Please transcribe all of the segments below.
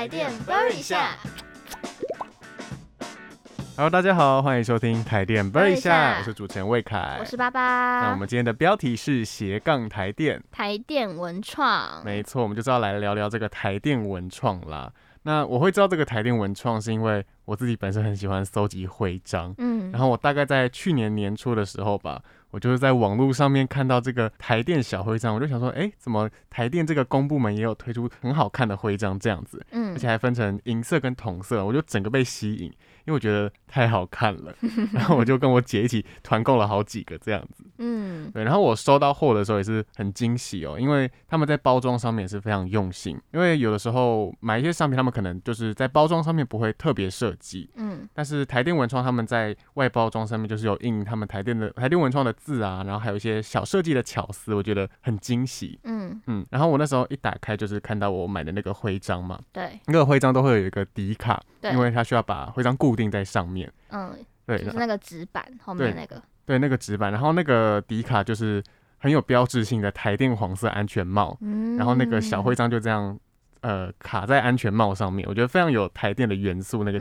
台电 Burn 一下。Hello，大家好，欢迎收听台电 r 一一下下，我是主持人魏凯。我是爸那我。们今天的标题是斜杠台电，台电文创，没错，我们就是要来聊聊这个台电文创啦。那我会知道这个台电文创，是因为我自己本身很喜欢搜集徽章，嗯，然后我大概在去年年初的时候吧，我就是在网络上面看到这个台电小徽章，我就想说，哎，怎么台电这个公部门也有推出很好看的徽章这样子，嗯而且还分成银色跟铜色，我就整个被吸引，因为我觉得太好看了，然后我就跟我姐一起团购了好几个这样子。嗯对，然后我收到货的时候也是很惊喜哦，因为他们在包装上面也是非常用心。因为有的时候买一些商品，他们可能就是在包装上面不会特别设计，嗯但是台电文创他们在外包装上面就是有印他们台电的台电文创的字啊，然后还有一些小设计的巧思，我觉得很惊喜。嗯，嗯，然后我那时候一打开就是看到我买的那个徽章嘛，对。那个徽章都会有一个底卡，对，因为它需要把徽章固定在上面。嗯，对，就是那个纸板后面那个，对，那个纸板，然后那个底卡就是很有标志性的台电黄色安全帽，嗯，然后那个小徽章就这样呃卡在安全帽上面，我觉得非常有台电的元素，那个。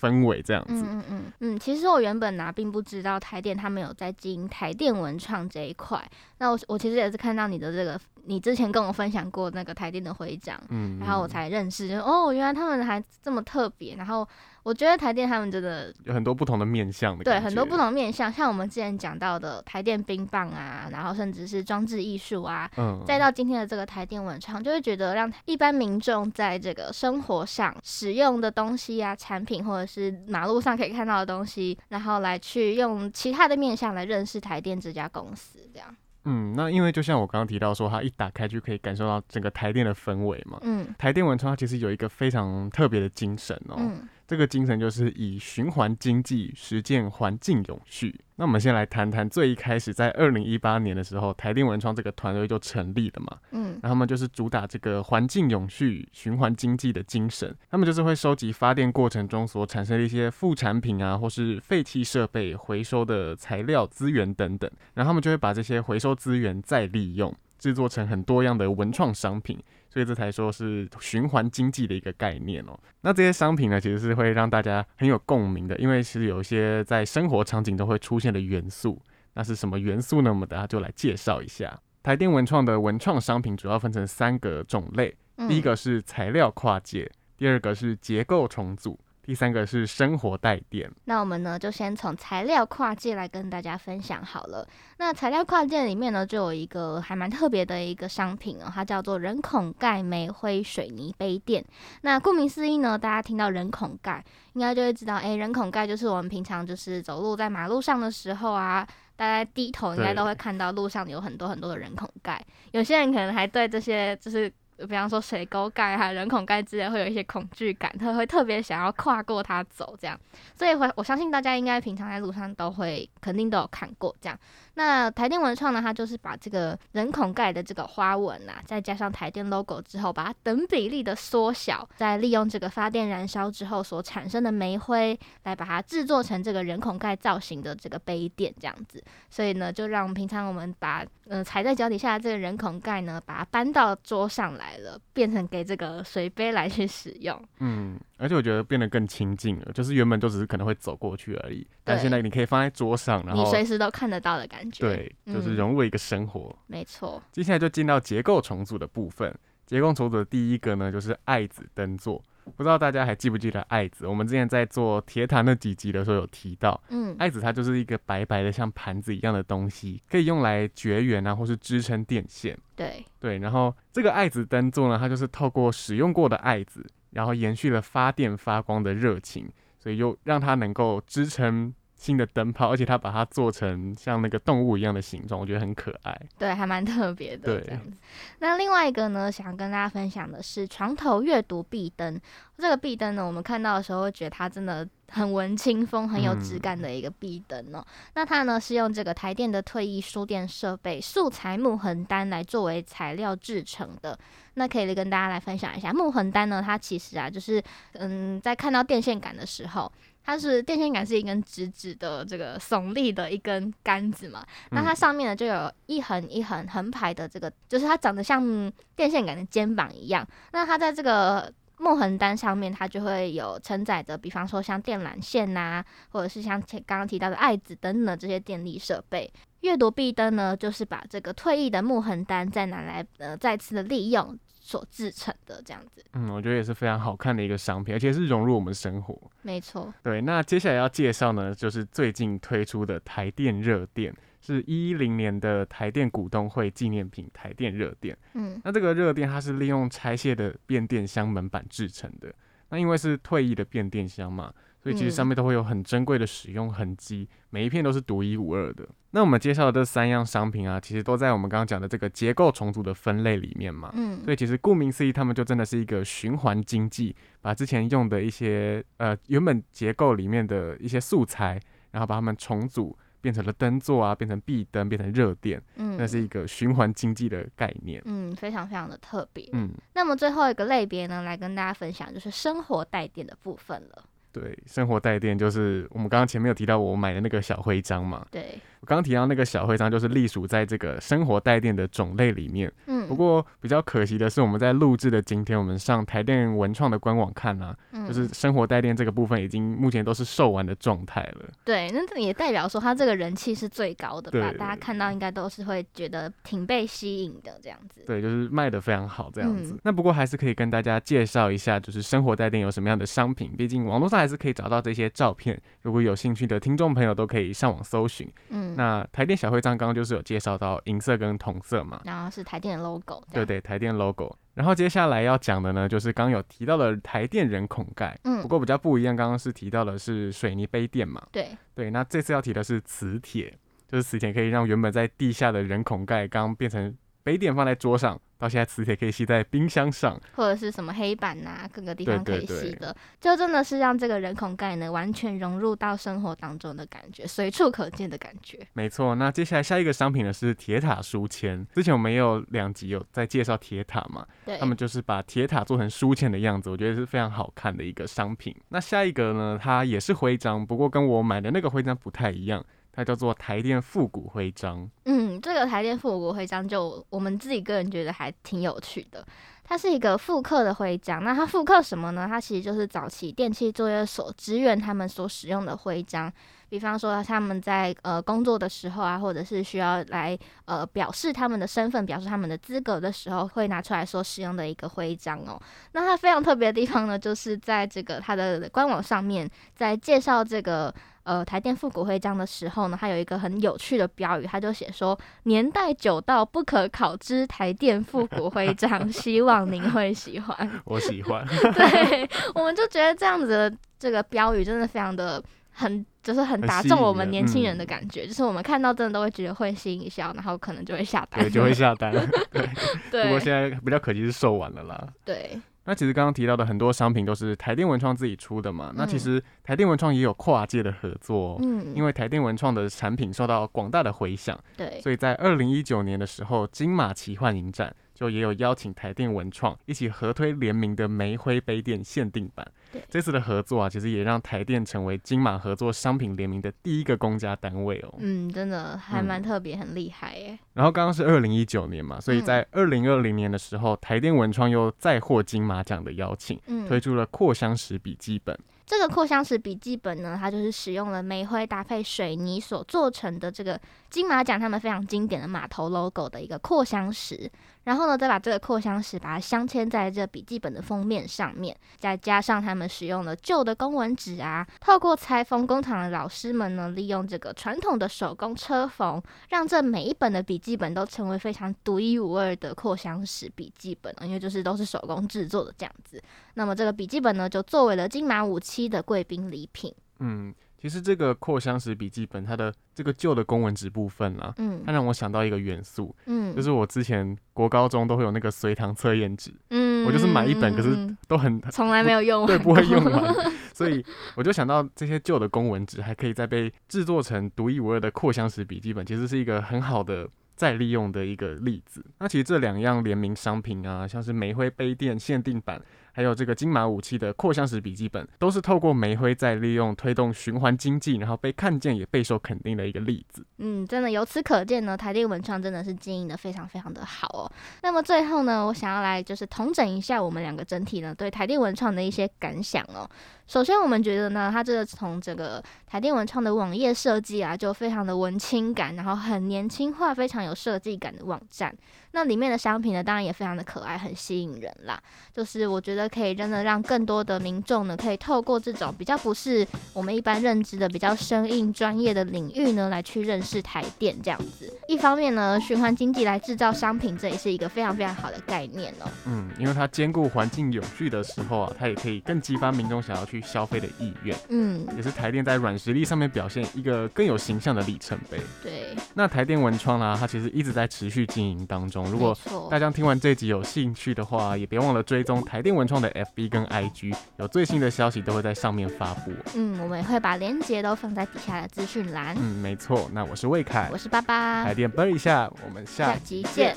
氛围这样子。嗯嗯嗯嗯，其实我原本呢、并不知道台电他们有在经营台电文创这一块。那我我其实也是看到你的这个，你之前跟我分享过那个台电的徽章，嗯，然后我才认识，就哦，原来他们还这么特别。然后我觉得台电他们真的有很多不同的面向的，对很多不。同面向，像我们之前讲到的台电冰棒啊，然后甚至是装置艺术啊，嗯，再到今天的这个台电文创，就会觉得让一般民众在这个生活上使用的东西啊、产品，或者是马路上可以看到的东西，然后来去用其他的面向来认识台电这家公司，这样。嗯，那因为就像我刚刚提到说，它一打开就可以感受到整个台电的氛围嘛。嗯台电文创它其实有一个非常特别的精神哦，嗯这个精神就是以循环经济实践环境永续。那我们先来谈谈最一开始在二零一八年的时候，台电文创这个团队就成立了嘛。嗯然后他们就是主打这个环境永续、循环经济的精神。他们就是会收集发电过程中所产生的一些副产品啊，或是废弃设备、回收的材料资源等等，然后他们就会把这些回收资源再利用，制作成很多样的文创商品。所以这才说是循环经济的一个概念哦。那这些商品呢，其实是会让大家很有共鸣的，因为其实有一些在生活场景都会出现的元素。那是什么元素呢？我们等下就来介绍一下。台电文创的文创商品主要分成三个种类，第一个是材料跨界，第二个是结构重组，第三个是生活带电。那我们呢，就先从材料跨界来跟大家分享好了。那材料跨界里面呢，就有一个还蛮特别的一个商品哦，它叫做人孔盖煤灰水泥杯垫。那顾名思义呢，大家听到人孔盖，应该就会知道，诶，人孔盖就是我们平常就是走路在马路上的时候啊。大家低头应该都会看到路上有很多很多的人孔盖，有些人可能还对这些就是比方说水沟盖啊、人孔盖之类会有一些恐惧感，他会特别想要跨过它走这样。所以会我相信大家应该平常在路上都会肯定都有看过这样。那台电文创呢，它就是把这个人孔盖的这个花纹啊，再加上台电 logo 之后，把它等比例的缩小，再利用这个发电燃烧之后所产生的煤灰，来把它制作成这个人孔盖造型的这个杯垫这样子。所以呢，就让平常我们把嗯、呃踩在脚底下的这个人孔盖呢，把它搬到桌上来了，变成给这个水杯来去使用。嗯，而且我觉得变得更亲近了，就是原本就只是可能会走过去而已，但对现在你可以放在桌上，然后你随时都看得到的感觉。，对，就是嗯融入一个生活。没错。接下来就进到结构重组的部分。结构重组的第一个呢，就是爱子灯座。不知道大家还记不记得爱子？我们之前在做铁塔那几集的时候有提到，嗯爱子它就是一个白白的像盘子一样的东西，可以用来绝缘啊，或是支撑电线。对，对，然后这个爱子灯座呢，它就是透过使用过的爱子，然后延续了发电发光的热情，所以又让它能够支撑新的灯泡，而且它把它做成像那个动物一样的形状，我觉得很可爱。对，还蛮特别的对这样子。那另外一个呢，想跟大家分享的是床头阅读壁灯。这个壁灯呢，我们看到的时候会觉得它真的很文青风、很有质嗯感的一个壁灯哦。那它呢是用这个台电的退役输电设备素材木横单来作为材料制成的。那可以跟大家来分享一下，木横单呢，它其实啊，就是嗯，在看到电线杆的时候，它是电线杆是一根直直的这个耸立的一根杆子嘛，那它上面呢就有一横一横横排的这个，就是它长得像电线杆的肩膀一样。那它在这个木横单上面它就会有承载着，比方说像电缆线呐、或者是像前刚刚提到的爱子等等的这些电力设备。阅读壁灯呢，就是把这个退役的木横单再拿来呃再次的利用所制成的这样子。嗯，我觉得也是非常好看的一个商品，而且是融入我们生活。没错，对，那接下来要介绍呢，就是最近推出的台电热电，是一零年的台电股东会纪念品台电热电。嗯那这个热电它是利用拆卸的变电箱门板制成的。那因为是退役的变电箱嘛，所以其实上面都会有很珍贵的使用痕迹，每一片都是独一无二的。那我们介绍的这三样商品啊，其实都在我们刚刚讲的这个结构重组的分类里面嘛。嗯所以其实顾名思义，他们就真的是一个循环经济，把之前用的一些呃原本结构里面的一些素材，然后把它们重组，变成了灯座啊，变成壁灯，变成热电，嗯，那是一个循环经济的概念。嗯非常非常的特别。嗯，那么最后一个类别呢，来跟大家分享就是生活带电的部分了。对，生活带电就是我们刚刚前面有提到我买的那个小徽章嘛，对，我刚刚提到那个小徽章就是隶属在这个生活带电的种类里面。嗯，不过比较可惜的是，我们在录制的今天，我们上台电文创的官网看啊，嗯就是生活带电这个部分已经目前都是售完的状态了。对，那这也代表说它这个人气是最高的吧？大家看到应该都是会觉得挺被吸引的这样子。对，就是卖的非常好这样子。嗯那不过还是可以跟大家介绍一下，就是生活带电有什么样的商品。毕竟网络上还是可以找到这些照片，如果有兴趣的听众朋友都可以上网搜寻。嗯，那台电小徽章刚刚就是有介绍到银色跟铜色嘛，然后是台电的 logo，对对，台电 logo。然后接下来要讲的呢，就是刚刚有提到的台电人孔盖，嗯。不过比较不一样，刚刚是提到的是水泥杯垫嘛，对，对，那这次要提的是磁铁，就是磁铁可以让原本在地下的人孔盖，刚刚变成杯垫放在桌上，到现在磁铁可以吸在冰箱上。或者是什么黑板呐、各个地方可以吸的，就真的是让这个人孔盖呢完全融入到生活当中的感觉，随处可见的感觉。没错，那接下来下一个商品呢是铁塔书签。之前我们也有两集有在介绍铁塔嘛，对，他们就是把铁塔做成书签的样子，我觉得是非常好看的一个商品。那下一个呢，它也是徽章，不过跟我买的那个徽章不太一样，它叫做台电复古徽章。嗯，这个台电复古徽章就我们自己个人觉得还挺有趣的。它是一个复刻的徽章，那它复刻什么呢？它其实就是早期电器作业所支援他们所使用的徽章，比方说他们在呃工作的时候啊，或者是需要来呃表示他们的身份、表示他们的资格的时候，会拿出来所使用的一个徽章哦。那它非常特别的地方呢，就是在这个它的官网上面，在介绍这个呃台电复古徽章的时候呢，它有一个很有趣的标语，它就写说年代久到不可考之台电复古徽章，希望您会喜欢。我喜欢，对，我们就觉得这样子的这个标语真的非常的很，就是很打中我们年轻人的感觉，就是我们看到真的都会觉得会心一笑，然后可能就会下单，对，就会下单。对不过现在比较可惜是售完了啦。对，那其实刚刚提到的很多商品都是台电文创自己出的嘛，那其嗯实台电文创也有跨界的合作、哦。嗯，因为台电文创的产品受到广大的回响，对，所以在二零一九年的时候，金马奇幻影展就也有邀请台电文创一起合推联名的煤灰杯垫限定版对。这次的合作啊，其实也让台电成为金马合作商品联名的第一个公家单位哦。嗯，真的还蛮特别，很厉害耶。然后刚刚是二零一九年嘛，所以在二零二零年的时候，台电文创又再获金马奖的邀请，嗯，推出了扩香石笔记本。这个扩香石笔记本呢，它就是使用了煤灰搭配水泥所做成的这个金马奖他们非常经典的码头 logo 的一个扩香石，然后呢，再把这个扩香石把它镶嵌在这笔记本的封面上面，再加上他们使用了旧的公文纸啊，透过裁缝工厂的老师们呢，利用这个传统的手工车缝，让这每一本的笔记本都成为非常独一无二的扩香石笔记本，因为就是都是手工制作的这样子。那么这个笔记本呢，就作为了金马五期的贵宾礼品。嗯，其实这个扩香石笔记本，它的这个旧的公文纸部分啊，嗯它让我想到一个元素，嗯，就是我之前国高中都会有那个随堂测验纸，嗯我就是买一本可是都很嗯从来没有用完对，不会用 完，所以我就想到这些旧的公文纸还可以再被制作成独一无二的扩香石笔记本，其实是一个很好的再利用的一个例子。那其实这两样联名商品啊，像是煤灰杯垫限定版，还有这个金马武器的扩香石笔记本，都是透过煤灰再利用推动循环经济，然后被看见也备受肯定的一个例子。嗯，真的由此可见呢，台电文创真的是经营的非常非常的好哦。那么最后呢，我想要来就是统整一下我们两个整体呢对台电文创的一些感想哦。首先，我们觉得呢，它这个从整个台电文创的网页设计啊，就非常的文青感，然后很年轻化，非常有设计感的网站。那里面的商品呢，当然也非常的可爱，很吸引人啦。就是我觉得可以真的让更多的民众呢，可以透过这种比较不是我们一般认知的比较生硬专业的领域呢，来去认识台电这样子。一方面呢，循环经济来制造商品，这也是一个非常非常好的概念哦。嗯，因为它兼顾环境永续的时候啊，它也可以更激发民众想要去消费的意愿。嗯，也是台电在软实力上面表现一个更有形象的里程碑。对，那台电文创啦，它其实一直在持续经营当中。如果大家听完这集有兴趣的话，也别忘了追踪台电文创的 FB 跟 IG，有最新的消息都会在上面发布。嗯，我们也会把链接都放在底下的资讯栏。嗯，没错。那我是魏凯，我是爸爸。来电啵一下，我们下集见。